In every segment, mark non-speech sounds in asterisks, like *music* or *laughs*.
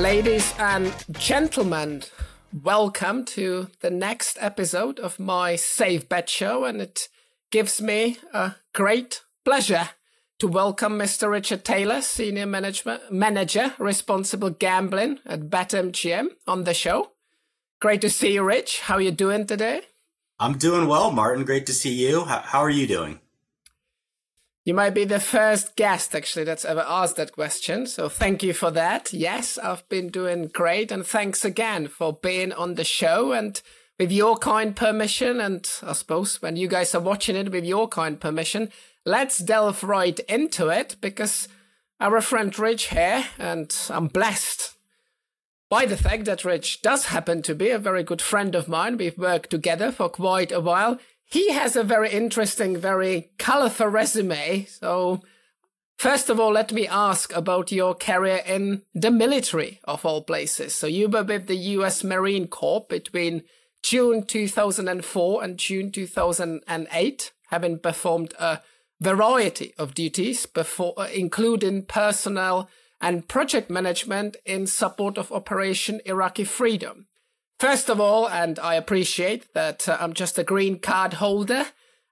Ladies and gentlemen, welcome to the next episode of my Safe Bet show, and it gives me a great pleasure to welcome Mr. Richard Taylor, Senior Manager, Responsible Gambling at BetMGM, on the show. Great to see you, Rich. How are you doing today? I'm doing well, Martin. Great to see you. How are you doing? You might be the first guest, actually, that's ever asked that question. So thank you for that. Yes, I've been doing great. And thanks again for being on the show. And with your kind permission, and I suppose when you guys are watching it with your kind permission, let's delve right into it because our friend Rich here, and I'm blessed by the fact that Rich does happen to be a very good friend of mine. We've worked together for quite a while. He has a very interesting, very colorful resume. So, first of all, let me ask about your career in the military, of all places. So, you were with the US Marine Corps between June 2004 and June 2008, having performed a variety of duties, before, uh, including personnel and project management in support of Operation Iraqi Freedom. First of all, and I appreciate that uh, I'm just a green card holder.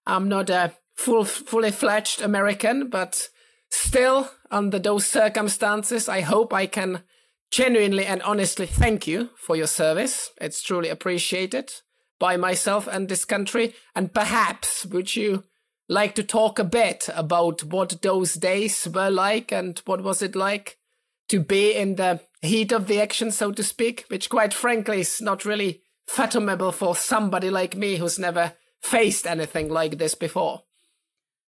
I'm not a full, fully fledged American, but still, under those circumstances, I hope I can genuinely and honestly thank you for your service. It's truly appreciated by myself and this country. And perhaps would you like to talk a bit about what those days were like and what was it like to be in the heat of the action, so to speak, which quite frankly is not really fathomable for somebody like me who's never faced anything like this before.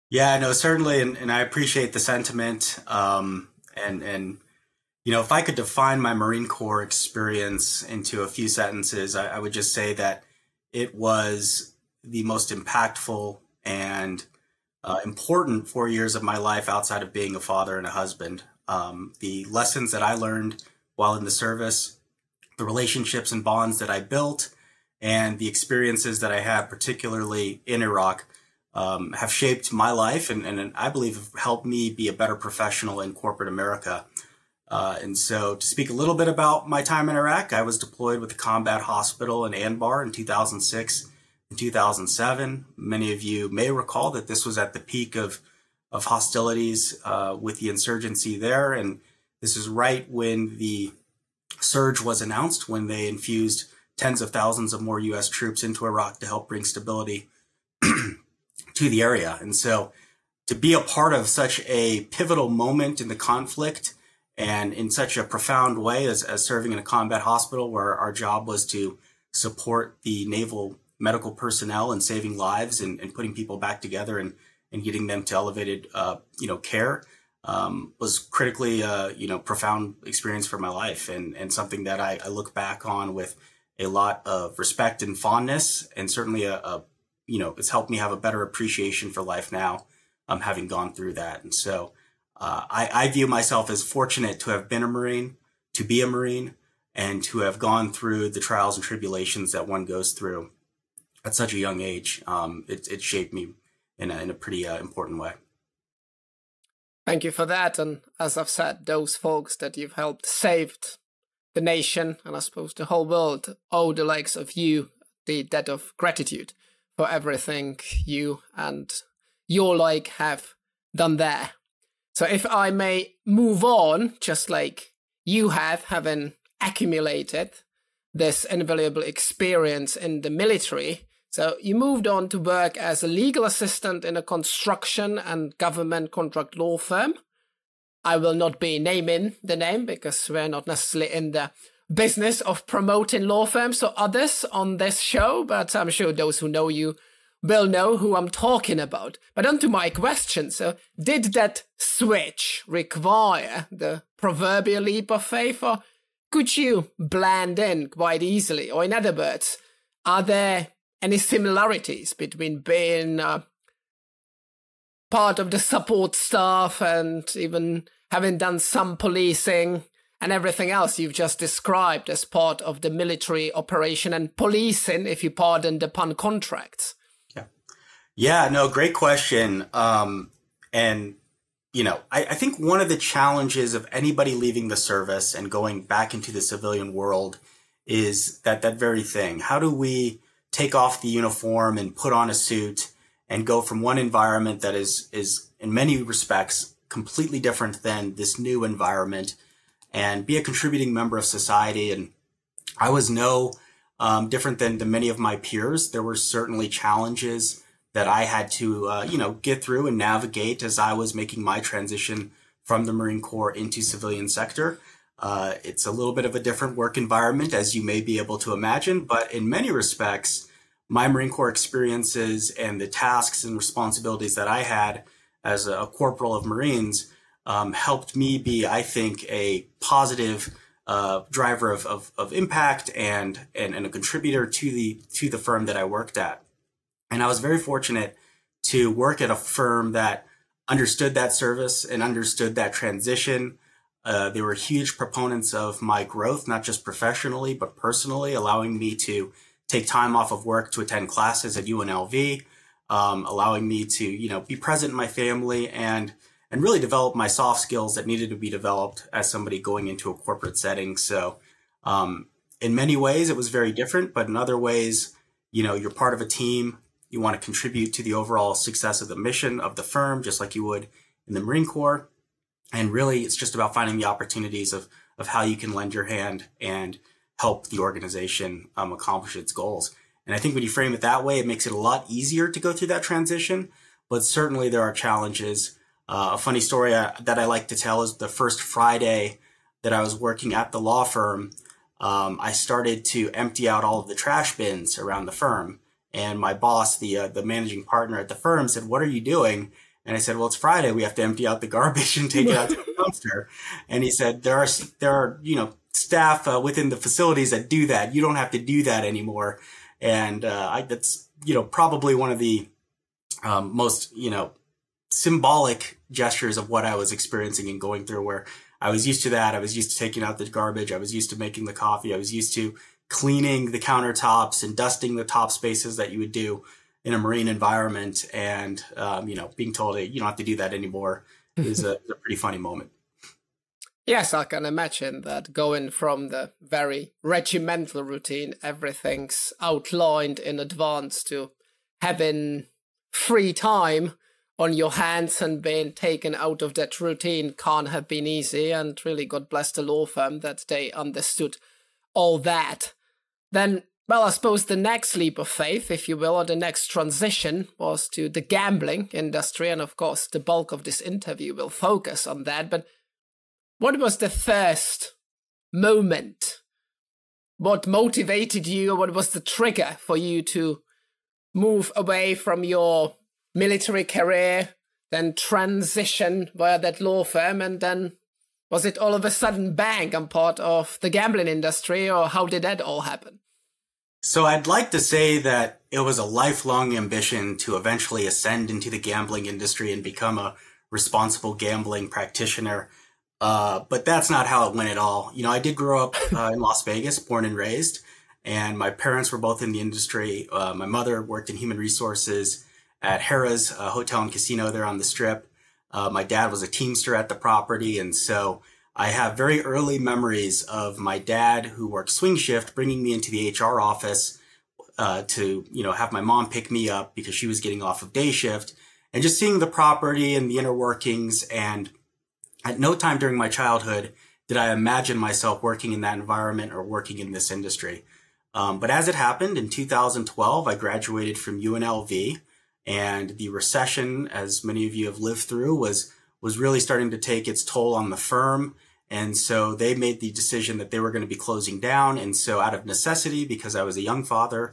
Yeah, no, certainly, and, and I appreciate the sentiment. Um, and and you know, if I could define my Marine Corps experience into a few sentences, I, I would just say that it was the most impactful and uh, important four years of my life outside of being a father and a husband um, the lessons that I learned while in the service, the relationships and bonds that I built, and the experiences that I had, particularly in Iraq, um, have shaped my life and, and, I believe have helped me be a better professional in corporate America. Uh, and so, to speak a little bit about my time in Iraq, I was deployed with the Combat Hospital in Anbar in 2006 and 2007. Many of you may recall that this was at the peak of of hostilities uh, with the insurgency there. And this is right when the surge was announced, when they infused tens of thousands of more U.S. troops into Iraq to help bring stability *clears throat* to the area. And so to be a part of such a pivotal moment in the conflict and in such a profound way as, as serving in a combat hospital where our job was to support the naval medical personnel and saving lives and, and putting people back together and and getting them to elevated, uh, you know, care um, was critically, uh, you know, profound experience for my life and, and something that I, I, look back on with a lot of respect and fondness and certainly a, a you know, it's helped me have a better appreciation for life now, um, having gone through that. And so uh, I, I view myself as fortunate to have been a Marine, to be a Marine, and to have gone through the trials and tribulations that one goes through at such a young age. Um, it, it shaped me in a, in a pretty uh, important way. Thank you for that. And as I've said, those folks that you've helped saved the nation and I suppose the whole world owe the likes of you the debt of gratitude for everything you and your like have done there. So if I may move on, just like you have, having accumulated this invaluable experience in the military, so you moved on to work as a legal assistant in a construction and government contract law firm. I will not be naming the name because we're not necessarily in the business of promoting law firms or others on this show, but I'm sure those who know you will know who I'm talking about. But on to my question. So did that switch require the proverbial leap of faith or could you blend in quite easily? Or in other words, are there any similarities between being uh, part of the support staff and even having done some policing and everything else you've just described as part of the military operation and policing, if you pardon the pun contracts? Yeah. Yeah, no, great question. Um, and you know, I, I, think one of the challenges of anybody leaving the service and going back into the civilian world is that that very thing. How do we take off the uniform and put on a suit and go from one environment that is is in many respects completely different than this new environment and be a contributing member of society and I was no um, different than, than many of my peers. There were certainly challenges that I had to, uh, you know, get through and navigate as I was making my transition from the Marine Corps into civilian sector. Uh, it's a little bit of a different work environment, as you may be able to imagine, but in many respects, my Marine Corps experiences and the tasks and responsibilities that I had as a corporal of Marines um, helped me be, I think, a positive uh, driver of, of, of impact and, and and a contributor to the to the firm that I worked at. And I was very fortunate to work at a firm that understood that service and understood that transition. Uh, they were huge proponents of my growth, not just professionally, but personally, allowing me to take time off of work to attend classes at UNLV, um, allowing me to, you know, be present in my family and and really develop my soft skills that needed to be developed as somebody going into a corporate setting. So, um, in many ways, it was very different, but in other ways, you know, you're part of a team you want to contribute to the overall success of the mission of the firm, just like you would in the Marine Corps. And really, it's just about finding the opportunities of, of how you can lend your hand and help the organization um, accomplish its goals. And I think when you frame it that way, it makes it a lot easier to go through that transition. But certainly, there are challenges. Uh, a funny story I, uh, that I like to tell is the first Friday that I was working at the law firm, um, I started to empty out all of the trash bins around the firm. And my boss, the uh, the managing partner at the firm, said, "What are you doing?" And I said, "Well, it's Friday. We have to empty out the garbage and take it out to the *laughs* dumpster." And he said, "There are there are you know staff uh, within the facilities that do that. You don't have to do that anymore." And uh, I, that's you know probably one of the um, most you know symbolic gestures of what I was experiencing and going through. Where I was used to that. I was used to taking out the garbage. I was used to making the coffee. I was used to cleaning the countertops and dusting the top spaces that you would do in a marine environment and um, you know being told hey, you don't have to do that anymore *laughs* is a, a, pretty funny moment. Yes i can imagine that going from the very regimental routine everything's outlined in advance to having free time on your hands and being taken out of that routine can't have been easy. And really god bless the law firm that they understood all that, then, well, I suppose the next leap of faith, if you will, or the next transition was to the gambling industry. And of course, the bulk of this interview will focus on that. But what was the first moment? What motivated you, what was the trigger for you to move away from your military career, then transition via that law firm, and then was it all of a sudden bang, I'm part of the gambling industry, or how did that all happen? So I'd like to say that it was a lifelong ambition to eventually ascend into the gambling industry and become a responsible gambling practitioner. Uh, but that's not how it went at all. You know, I did grow up *laughs* uh, in Las Vegas, born and raised, and my parents were both in the industry. Uh, my mother worked in human resources at Harrah's uh, Hotel and Casino there on the Strip. Uh, my dad was a teamster at the property, and so I have very early memories of my dad, who worked swing shift, bringing me into the HR office uh, to you know have my mom pick me up because she was getting off of day shift, and just seeing the property and the inner workings. And at no time during my childhood did I imagine myself working in that environment or working in this industry. Um, but as it happened in 2012, I graduated from UNLV and the recession, as many of you have lived through, was was really starting to take its toll on the firm. And so they made the decision that they were going to be closing down. And so, out of necessity, because I was a young father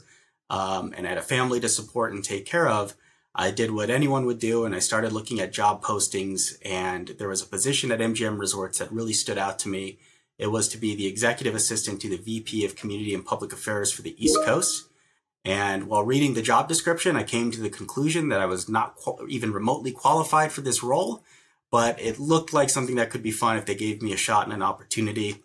um, and I had a family to support and take care of, I did what anyone would do. And I started looking at job postings. And there was a position at MGM Resorts that really stood out to me. It was to be the executive assistant to the VP of Community and Public Affairs for the East Coast. And while reading the job description, I came to the conclusion that I was not qual- even remotely qualified for this role, but it looked like something that could be fun if they gave me a shot and an opportunity.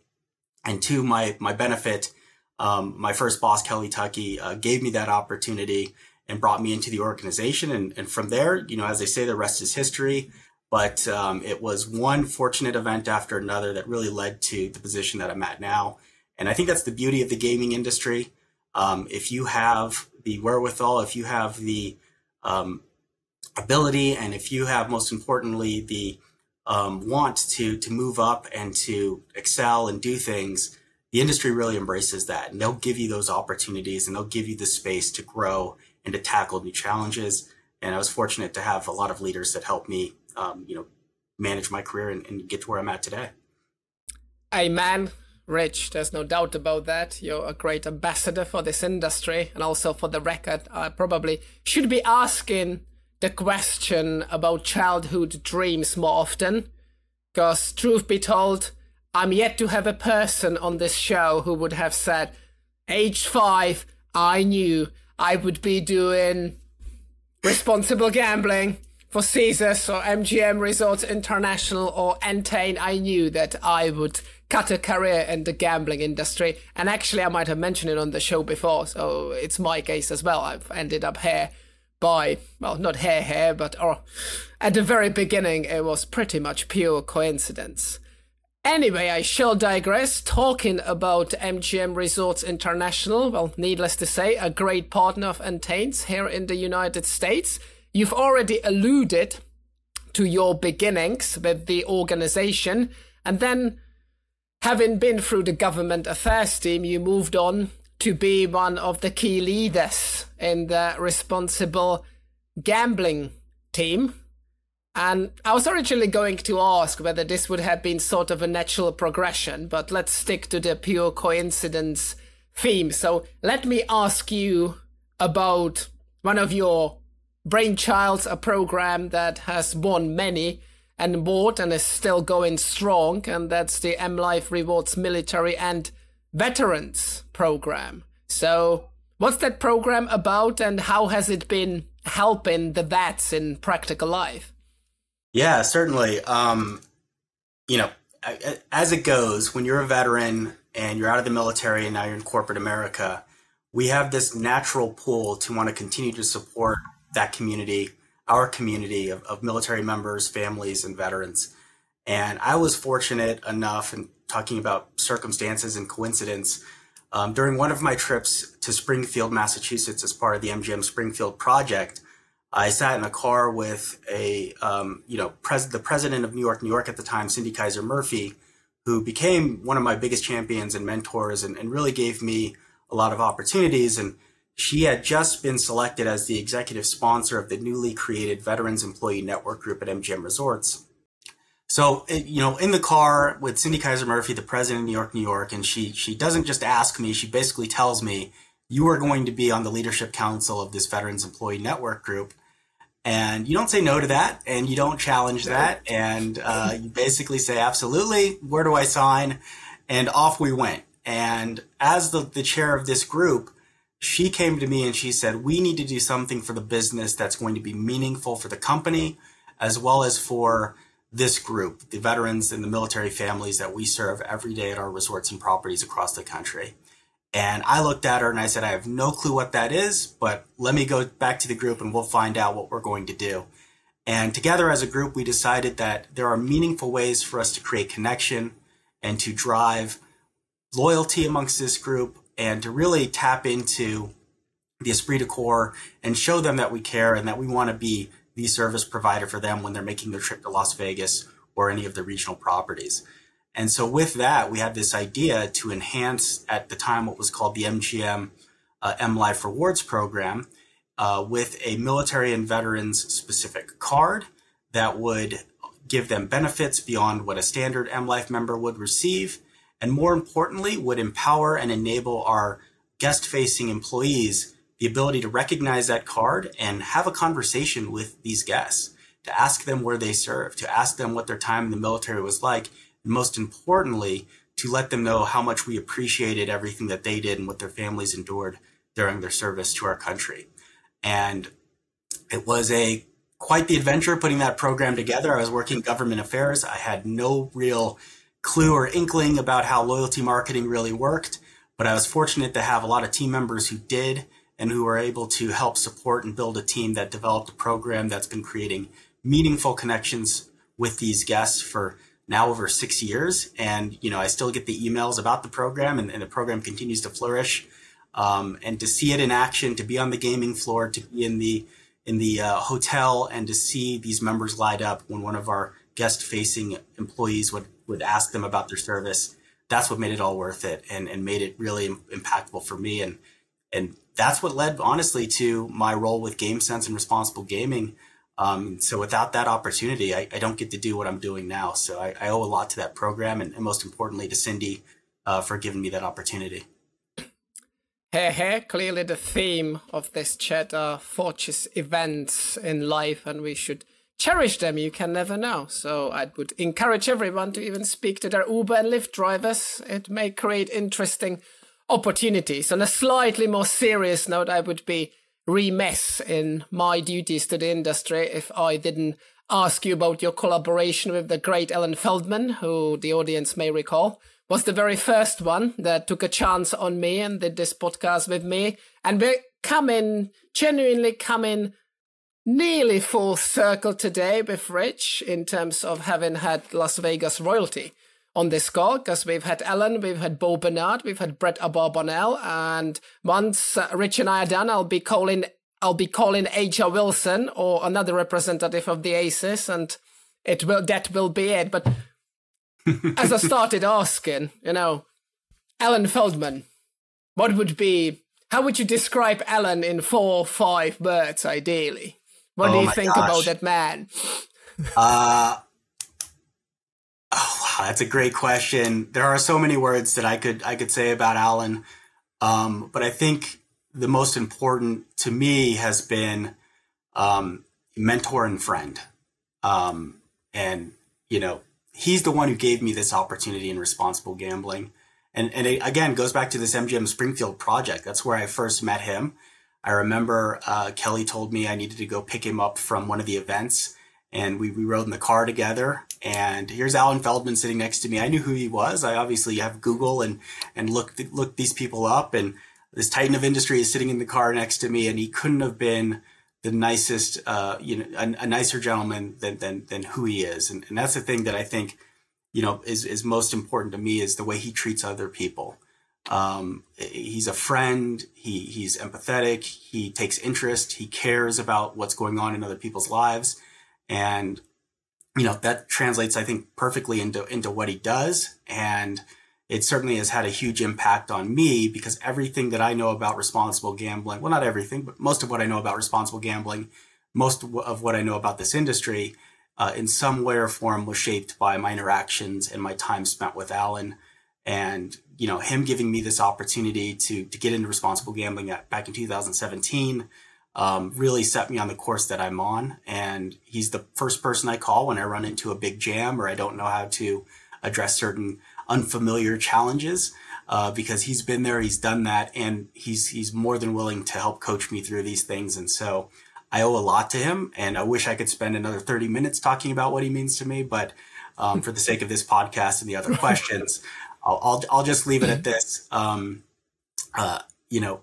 And to my my benefit, um, my first boss, Kelly Tucky, uh, gave me that opportunity and brought me into the organization. And, and from there, you know, as they say, the rest is history. but um, it was one fortunate event after another that really led to the position that I'm at now. And I think that's the beauty of the gaming industry. Um, if you have the wherewithal, if you have the um, ability, and if you have, most importantly, the um, want to to move up and to excel and do things, the industry really embraces that, and they'll give you those opportunities, and they'll give you the space to grow and to tackle new challenges. And I was fortunate to have a lot of leaders that helped me um, you know, manage my career and, and get to where I'm at today. Amen. Rich, there's no doubt about that. You're a great ambassador for this industry. And also for the record, I probably should be asking the question about childhood dreams more often. Because, truth be told, I'm yet to have a person on this show who would have said, age five, I knew I would be doing responsible gambling for Caesars or MGM Resorts International or Entain, I knew that I would cut a career in the gambling industry. And actually, I might have mentioned it on the show before, so it's my case as well. I've ended up here by, well, not here, here, but or at the very beginning, it was pretty much pure coincidence. Anyway, I shall digress. Talking about MGM Resorts International, well, needless to say, a great partner of Entain's here in the United States. You've already alluded to your beginnings with the organization, and then, having been through the government affairs team, you moved on to be one of the key leaders in the responsible gambling team. And I was originally going to ask whether this would have been sort of a natural progression, but let's stick to the pure coincidence theme. So let me ask you about one of your Brainchild's a program that has won many and bought and is still going strong, and that's the M Life Rewards Military and Veterans program. So, what's that program about, and how has it been helping the vets in practical life? Yeah, certainly. Um, you know, as it goes, when you're a veteran and you're out of the military and now you're in corporate America, we have this natural pull to want to continue to support that community, our community of, of military members, families, and veterans. And I was fortunate enough, in talking about circumstances and coincidence, um, during one of my trips to Springfield, Massachusetts, as part of the MGM Springfield project, I sat in a car with a, um, you know, pres- the president of New York, New York at the time, Cindy Kaiser Murphy, who became one of my biggest champions and mentors, and, and really gave me a lot of opportunities. And she had just been selected as the executive sponsor of the newly created Veterans Employee Network Group at MGM Resorts. So, you know, in the car with Cindy Kaiser Murphy, the president of New York, New York, and she she doesn't just ask me; she basically tells me, "You are going to be on the leadership council of this Veterans Employee Network Group." And you don't say no to that, and you don't challenge that, and uh, you basically say, "Absolutely, where do I sign?" And off we went. And as the, the chair of this group, she came to me and she said, We need to do something for the business that's going to be meaningful for the company as well as for this group, the veterans and the military families that we serve every day at our resorts and properties across the country. And I looked at her and I said, I have no clue what that is, but let me go back to the group and we'll find out what we're going to do. And together as a group, we decided that there are meaningful ways for us to create connection and to drive loyalty amongst this group and to really tap into the esprit de corps and show them that we care and that we want to be the service provider for them when they're making their trip to Las Vegas or any of the regional properties. And so with that, we had this idea to enhance at the time what was called the MGM uh, M Life Rewards program uh, with a military and veterans specific card that would give them benefits beyond what a standard M Life member would receive and more importantly, would empower and enable our guest facing employees the ability to recognize that card and have a conversation with these guests, to ask them where they serve, to ask them what their time in the military was like, and most importantly, to let them know how much we appreciated everything that they did and what their families endured during their service to our country. And it was a quite the adventure putting that program together. I was working government affairs. I had no real clue or inkling about how loyalty marketing really worked, but I was fortunate to have a lot of team members who did and who were able to help support and build a team that developed a program that's been creating meaningful connections with these guests for now over six years. And, you know, I still get the emails about the program and, and the program continues to flourish. Um, and to see it in action, to be on the gaming floor, to be in the in the uh, hotel, and to see these members light up when one of our guest facing employees would would ask them about their service. That's what made it all worth it, and and made it really impactful for me. And and that's what led, honestly, to my role with GameSense and responsible gaming. Um, so without that opportunity, I, I, don't get to do what I'm doing now. So I, I owe a lot to that program, and, and most importantly to Cindy uh, for giving me that opportunity. Hey, hey, clearly the theme of this chat are fortuitous events in life, and we should cherish them. You can never know. So I would encourage everyone to even speak to their Uber and Lyft drivers. It may create interesting opportunities. On a slightly more serious note, I would be remiss in my duties to the industry if I didn't ask you about your collaboration with the great Alan Feldman, who the audience may recall was the very first one that took a chance on me and did this podcast with me. And we're coming, genuinely coming nearly full circle today with Rich in terms of having had Las Vegas royalty on this call because we've had Ellen, we've had Bo Bernhard, we've had Brett Abarbanel, and once uh, Rich and I are done, I'll be calling I'll be calling A'ja Wilson or another representative of the Aces, and it will that will be it. But *laughs* as I started asking, you know, Ellen Feldman, what would be how would you describe Ellen in four or five words ideally? What oh do you think gosh. about that man? uh that's a great question. There are so many words that I could I could say about Alan, um, but I think the most important to me has been um, mentor and friend. Um, and you know, he's the one who gave me this opportunity in responsible gambling. And and it, again goes back to this MGM Springfield project. That's where I first met him. I remember uh, Kelly told me I needed to go pick him up from one of the events and we, we rode in the car together. And here's Alan Feldman sitting next to me. I knew who he was. I obviously have Google and and looked looked these people up. And this titan of industry is sitting in the car next to me, and he couldn't have been the nicest, uh, you know, a, a, nicer gentleman than than than who he is. And, and that's the thing that I think, you know, is is most important to me is the way he treats other people. Um, he's a friend. He he's empathetic. He takes interest. He cares about what's going on in other people's lives and you know that translates i think perfectly into into what he does. And it certainly has had a huge impact on me because everything that i know about responsible gambling well not everything but most of what i know about responsible gambling most of what i know about this industry uh, in some way or form was shaped by my interactions and my time spent with alan. And you know him giving me this opportunity to to get into responsible gambling at, back in 2017 um, really set me on the course that I'm on. And he's the first person I call when I run into a big jam or I don't know how to address certain unfamiliar challenges. Uh, because he's been there, he's done that, and he's he's more than willing to help coach me through these things. And so I owe a lot to him, and I wish I could spend another 30 minutes talking about what he means to me. But um, for the sake of this podcast and the other *laughs* questions, I'll, I'll, I'll just leave it at this. Um, uh, you know,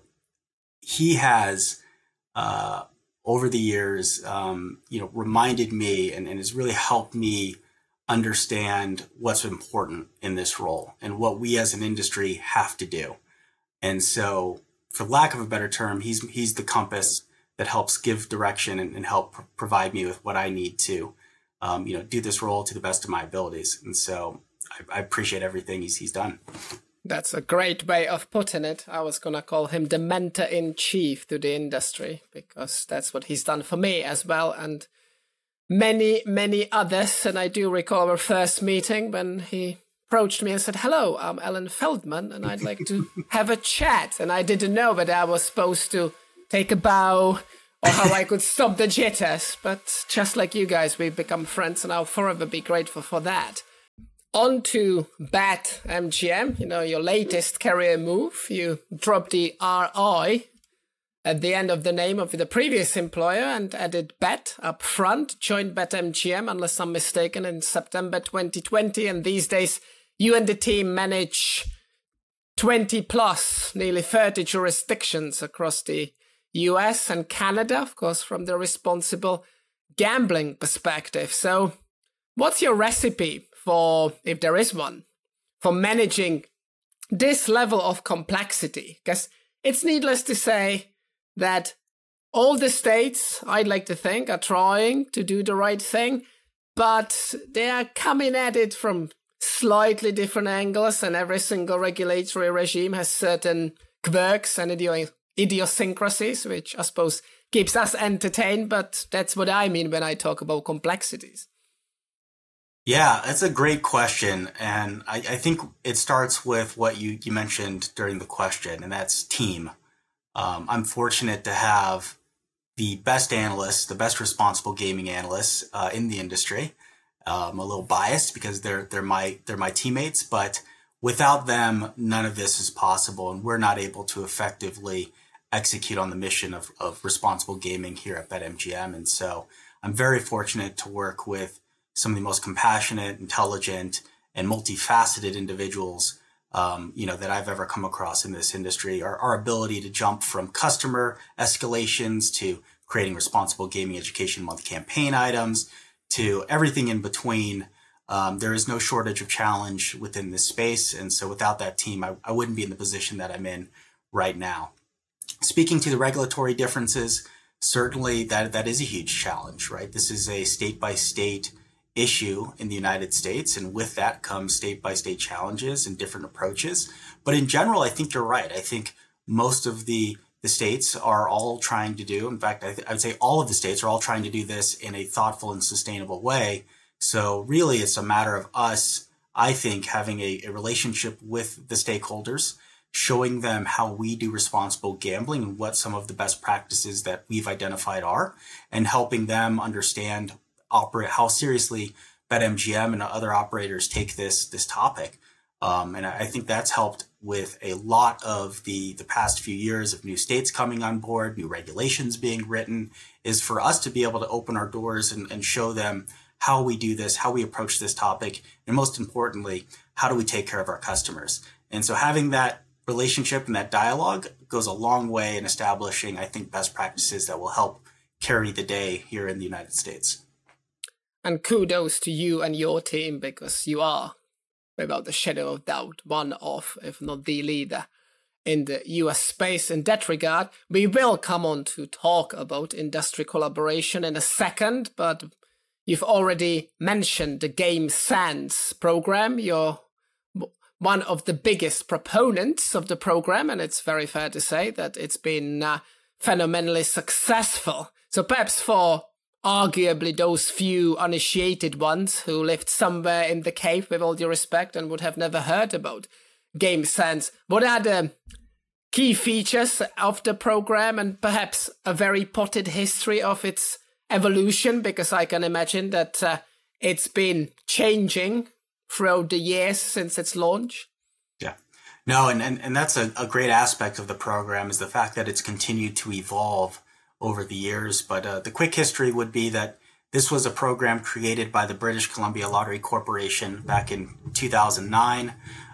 he has uh, over the years, um, you know, reminded me and, and has really helped me understand what's important in this role and what we as an industry have to do. And so, for lack of a better term, he's he's the compass that helps give direction and, and help pr- provide me with what I need to, um, you know, do this role to the best of my abilities. And so, I, I appreciate everything he's he's done. That's a great way of putting it. I was gonna call him the mentor in chief to the industry because that's what he's done for me as well, and many, many others. And I do recall our first meeting when he approached me and said, "Hello, I'm Alan Feldman, and I'd like to *laughs* have a chat." And I didn't know whether I was supposed to take a bow or how I could stop the jitters. But just like you guys, we've become friends, and I'll forever be grateful for that on to BetMGM, you know, your latest career move. You dropped the RI at the end of the name of the previous employer and added Bet up front, joined BetMGM, unless I'm mistaken, in September 2020. And these days, you and the team manage 20 plus, nearly 30 jurisdictions across the US and Canada, of course, from the responsible gambling perspective. So, what's your recipe for, if there is one, for managing this level of complexity? Because it's needless to say that all the states, I'd like to think, are trying to do the right thing, but they are coming at it from slightly different angles, and every single regulatory regime has certain quirks and idiosyncrasies, which I suppose keeps us entertained, but that's what I mean when I talk about complexities. Yeah, that's a great question. And I, I, think it starts with what you, you mentioned during the question, and that's team. Um, I'm fortunate to have the best analysts, the best responsible gaming analysts uh, in the industry. Um, a little biased because they're they're my they're my teammates, but without them, none of this is possible, and we're not able to effectively execute on the mission of, of responsible gaming here at BetMGM. And so I'm very fortunate to work with some of the most compassionate, intelligent, and multifaceted individuals um, you know that I've ever come across in this industry. Our, our ability to jump from customer escalations to creating responsible gaming education month campaign items to everything in between. Um, there is no shortage of challenge within this space, and so without that team, I, I wouldn't be in the position that I'm in right now. Speaking to the regulatory differences, certainly that that is a huge challenge, right? This is a state by state issue in the United States. And with that comes state by state challenges and different approaches. But in general, I think you're right. I think most of the the states are all trying to do. In fact, I, th- I would say all of the states are all trying to do this in a thoughtful and sustainable way. So really, it's a matter of us, I think, having a, a relationship with the stakeholders, showing them how we do responsible gambling and what some of the best practices that we've identified are, and helping them understand operate how seriously BetMGM and other operators take this this topic. Um, and I think that's helped with a lot of the the past few years of new states coming on board, new regulations being written, is for us to be able to open our doors and, and show them how we do this, how we approach this topic, and most importantly, how do we take care of our customers. And so having that relationship and that dialogue goes a long way in establishing, I think, best practices that will help carry the day here in the United States. And kudos to you and your team because you are, without a shadow of doubt, one of, if not the leader in the US space in that regard. We will come on to talk about industry collaboration in a second, but you've already mentioned the GameSense program. You're one of the biggest proponents of the program, and it's very fair to say that it's been uh, phenomenally successful. So perhaps for arguably those few uninitiated ones who lived somewhere in the cave with all due respect and would have never heard about GameSense. What are the key features of the program and perhaps a very potted history of its evolution? Because i can imagine that uh, it's been changing throughout the years since its launch. Yeah. No and, and, and that's a, a great aspect of the program is the fact that it's continued to evolve over the years. But uh, the quick history would be that this was a program created by the British Columbia Lottery Corporation back in 2009.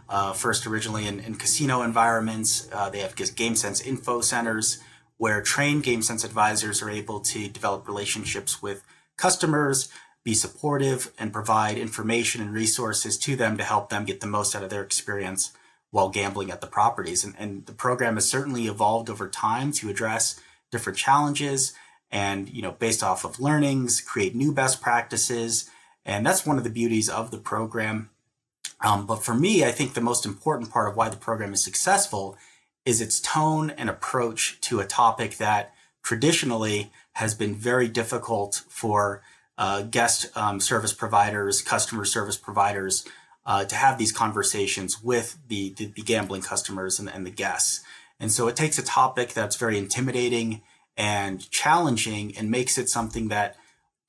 Uh, first, originally in, in casino environments, uh, they have GameSense info centers where trained GameSense advisors are able to develop relationships with customers, be supportive, and provide information and resources to them to help them get the most out of their experience while gambling at the properties. And, and the program has certainly evolved over time to address different challenges and you know based off of learnings create new best practices. And that's one of the beauties of the program. Um, but for me i think the most important part of why the program is successful is its tone and approach to a topic that traditionally has been very difficult for uh, guest um, service providers customer service providers uh, to have these conversations with the, the, the gambling customers and, and the guests and so it takes a topic that's very intimidating and challenging and makes it something that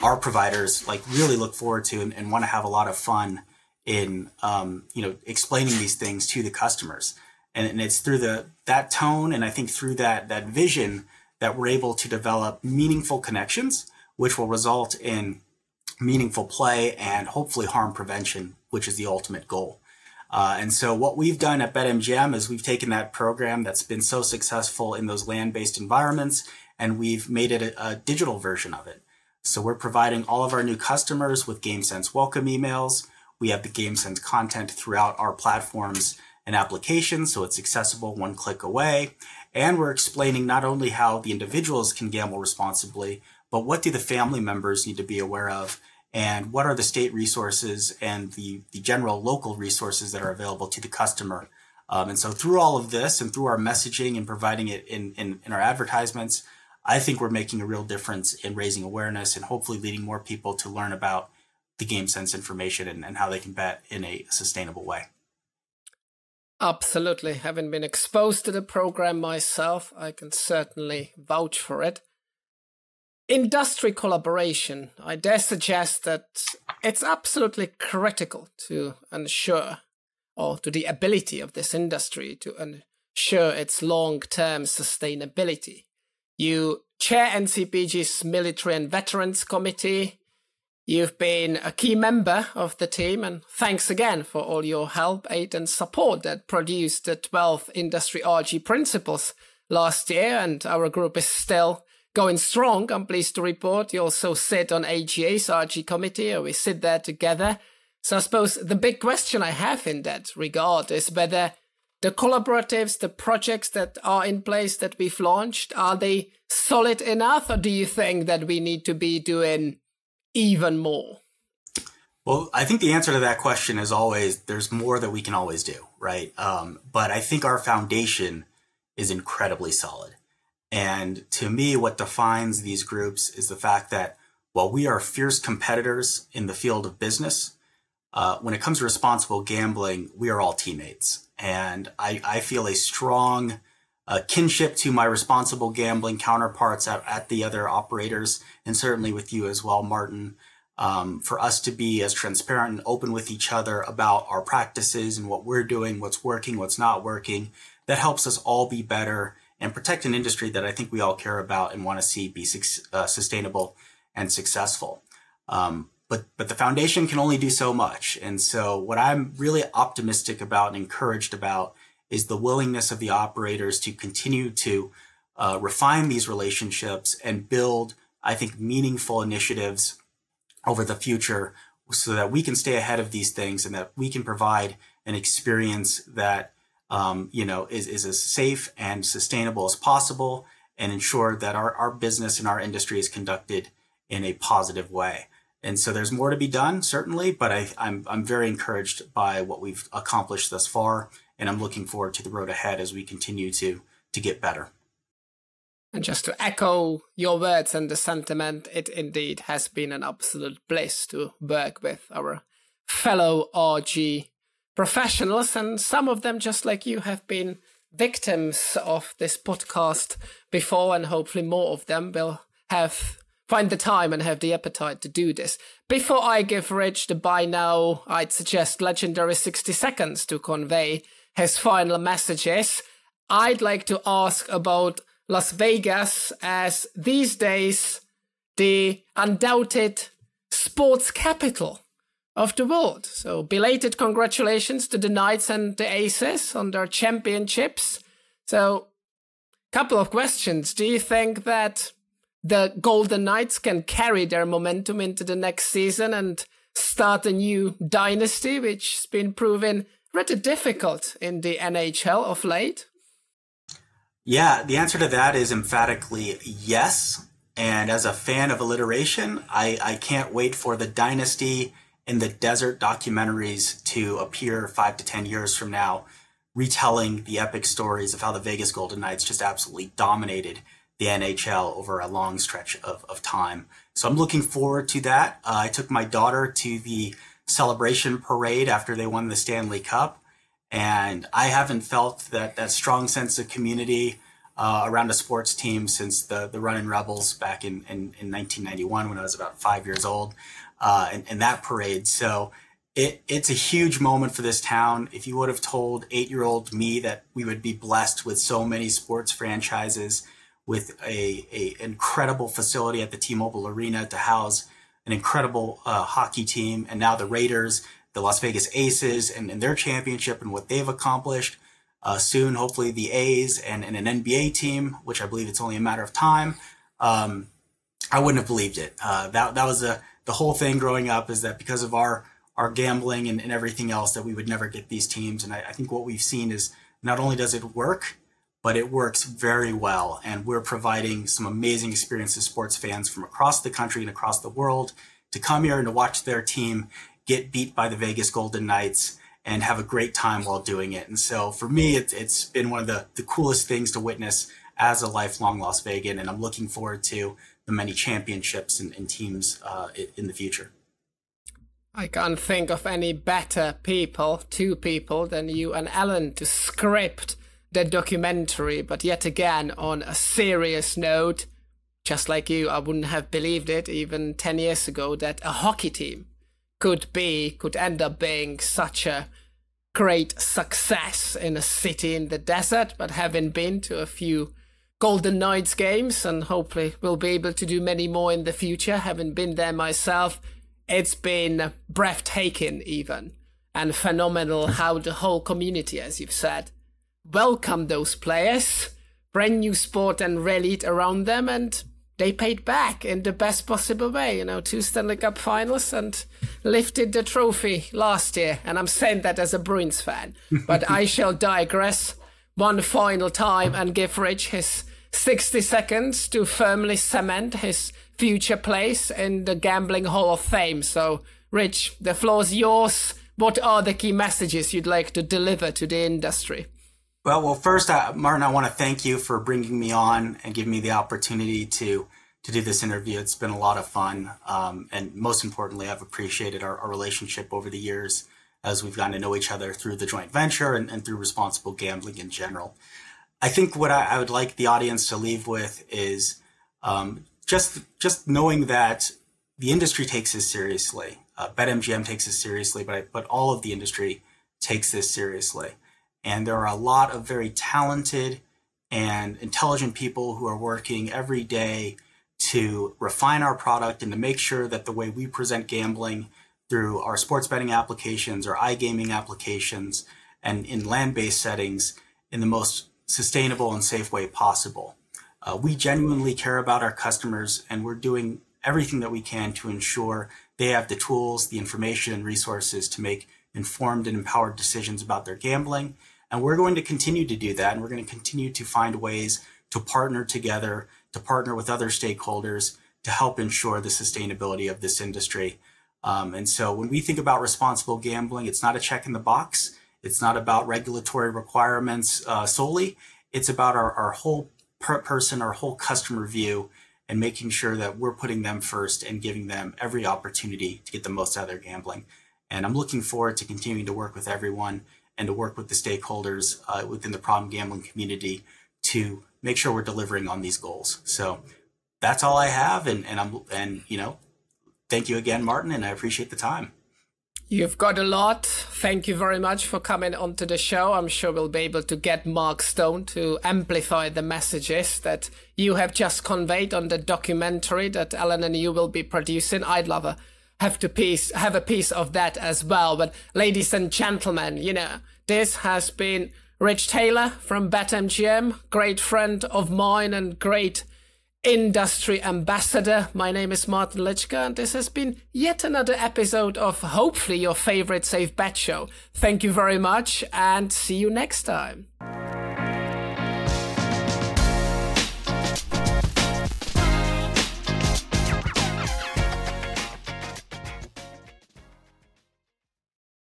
our providers like really look forward to and, and want to have a lot of fun in um, you know explaining these things to the customers. And, and it's through the that tone and i think through that that vision that we're able to develop meaningful connections which will result in meaningful play and hopefully harm prevention which is the ultimate goal uh, and so what we've done at BetMGM is we've taken that program that's been so successful in those land-based environments and we've made it a, a digital version of it. So we're providing all of our new customers with GameSense welcome emails. We have the GameSense content throughout our platforms and applications, so it's accessible one click away. And we're explaining not only how the individuals can gamble responsibly, but what do the family members need to be aware of and what are the state resources and the, the general local resources that are available to the customer. Um, and so through all of this and through our messaging and providing it in, in, in our advertisements, I think we're making a real difference in raising awareness and hopefully leading more people to learn about the GameSense information and, and how they can bet in a sustainable way. Absolutely. Having been exposed to the program myself, I can certainly vouch for it. Industry collaboration, I dare suggest that it's absolutely critical to ensure, or to the ability of this industry to ensure its long term sustainability. You chair NCPG's Military and Veterans Committee. You've been a key member of the team, and thanks again for all your help, aid, and support that produced the 12 Industry RG Principles last year. And our group is still going strong. I'm pleased to report you also sit on AGA's RG committee, we sit there together. So I suppose the big question I have in that regard is whether the collaboratives, the projects that are in place that we've launched, are they solid enough, or do you think that we need to be doing even more? Well, I think the answer to that question is always there's more that we can always do, right? Um, but I think our foundation is incredibly solid. And to me, what defines these groups is the fact that while we are fierce competitors in the field of business, uh, when it comes to responsible gambling, we are all teammates. And I, I feel a strong uh, kinship to my responsible gambling counterparts at, at, the other operators, and certainly with you as well, Martin. Um, for us to be as transparent and open with each other about our practices and what we're doing, what's working, what's not working, that helps us all be better and protect an industry that I think we all care about and want to see be uh, sustainable and successful. Um, but but the foundation can only do so much. And so what I'm really optimistic about and encouraged about is the willingness of the operators to continue to uh, refine these relationships and build, I think, meaningful initiatives over the future so that we can stay ahead of these things and that we can provide an experience that um, you know is, is as safe and sustainable as possible and ensure that our, our business and our industry is conducted in a positive way. And so there's more to be done, certainly, but I, I'm, I'm very encouraged by what we've accomplished thus far. And I'm looking forward to the road ahead as we continue to, to get better. And just to echo your words and the sentiment, it indeed has been an absolute bliss to work with our fellow RG professionals. And some of them, just like you, have been victims of this podcast before, and hopefully more of them will have find the time and have the appetite to do this. Before I give Rich the buy now, I'd suggest legendary 60 seconds to convey his final messages. I'd like to ask about Las Vegas as these days the undoubted sports capital of the world. So belated congratulations to the Knights and the Aces on their championships. So couple of questions. Do you think that the Golden Knights can carry their momentum into the next season and start a new dynasty, which has been proven rather difficult in the NHL of late? Yeah, the answer to that is emphatically yes. And as a fan of alliteration, I, I can't wait for the Dynasty in the Desert documentaries to appear five to 10 years from now, retelling the epic stories of how the Vegas Golden Knights just absolutely dominated the NHL over a long stretch of, of time. So I'm looking forward to that. Uh, I took my daughter to the celebration parade after they won the Stanley Cup, and I haven't felt that, that strong sense of community uh, around a sports team since the, the Runnin' Rebels back in, in, in 1991 when I was about five years old, uh, and, and that parade. So it, it's a huge moment for this town. If you would have told eight year old me that we would be blessed with so many sports franchises, with a, a incredible facility at the T-Mobile Arena to house an incredible uh, hockey team, and now the Raiders, the Las Vegas Aces, and, and their championship and what they've accomplished. Uh, soon, hopefully, the A's and, and, an NBA team, which I believe it's only a matter of time. Um, I wouldn't have believed it. Uh, that that was a the whole thing growing up is that because of our our gambling and, and everything else that we would never get these teams. And I, I think what we've seen is not only does it work, but it works very well. And we're providing some amazing experiences sports fans from across the country and across the world to come here and to watch their team get beat by the Vegas Golden Knights and have a great time while doing it. And so for me, it, it's been one of the, the coolest things to witness as a lifelong Las Vegan. And I'm looking forward to the many championships and, and teams uh, in the future. I can't think of any better people, two people, than you and Alan to script the documentary, but yet again, on a serious note, just like you, I wouldn't have believed it even 10 years ago that a hockey team could be, could end up being such a great success in a city in the desert, but having been to a few Golden Knights games and hopefully we'll be able to do many more in the future, having been there myself, it's been breathtaking even and phenomenal *laughs* how the whole community, as you've said, welcomed those players, brand new sport and rallied around them and they paid back in the best possible way. You know, two Stanley Cup finals and lifted the trophy last year. And I'm saying that as a Bruins fan. But *laughs* I shall digress one final time and give Rich his 60 seconds to firmly cement his future place in the Gambling Hall of Fame. So, Rich, the floor's yours. What are the key messages you'd like to deliver to the industry? Well, well, first, uh, Martin, I want to thank you for bringing me on and giving me the opportunity to to do this interview. It's been a lot of fun, um, and most importantly, I've appreciated our, our, relationship over the years as we've gotten to know each other through the joint venture and, and through responsible gambling in general. I think what I, I, would like the audience to leave with is um, just just knowing that the industry takes this seriously. Uh, BetMGM takes this seriously, but I, but all of the industry takes this seriously, and there are a lot of very talented and intelligent people who are working every day to refine our product and to make sure that the way we present gambling through our sports betting applications or iGaming applications and in land-based settings in the most sustainable and safe way possible. Uh, we genuinely care about our customers and we're doing everything that we can to ensure they have the tools, the information, and resources to make informed and empowered decisions about their gambling. And we're going to continue to do that. And we're going to continue to find ways to partner together, to partner with other stakeholders to help ensure the sustainability of this industry. Um, and so when we think about responsible gambling, it's not a check in the box. It's not about regulatory requirements uh, solely. It's about our, our whole per person, our whole customer view, and making sure that we're putting them first and giving them every opportunity to get the most out of their gambling. And I'm looking forward to continuing to work with everyone and to work with the stakeholders uh, within the problem gambling community to make sure we're delivering on these goals. So that's all I have, and and I'm and you know, thank you again, Martin, and I appreciate the time. You've got a lot. Thank you very much for coming onto the show. I'm sure we'll be able to get Mark Stone to amplify the messages that you have just conveyed on the documentary that Alan and you will be producing. I'd love a have to piece have a piece of that as well. But ladies and gentlemen, you know, this has been Rich Taylor from BetMGM, great friend of mine and great industry ambassador. My name is Martin Lycka, and this has been yet another episode of hopefully your favorite Safe Bet Show. Thank you very much, and see you next time.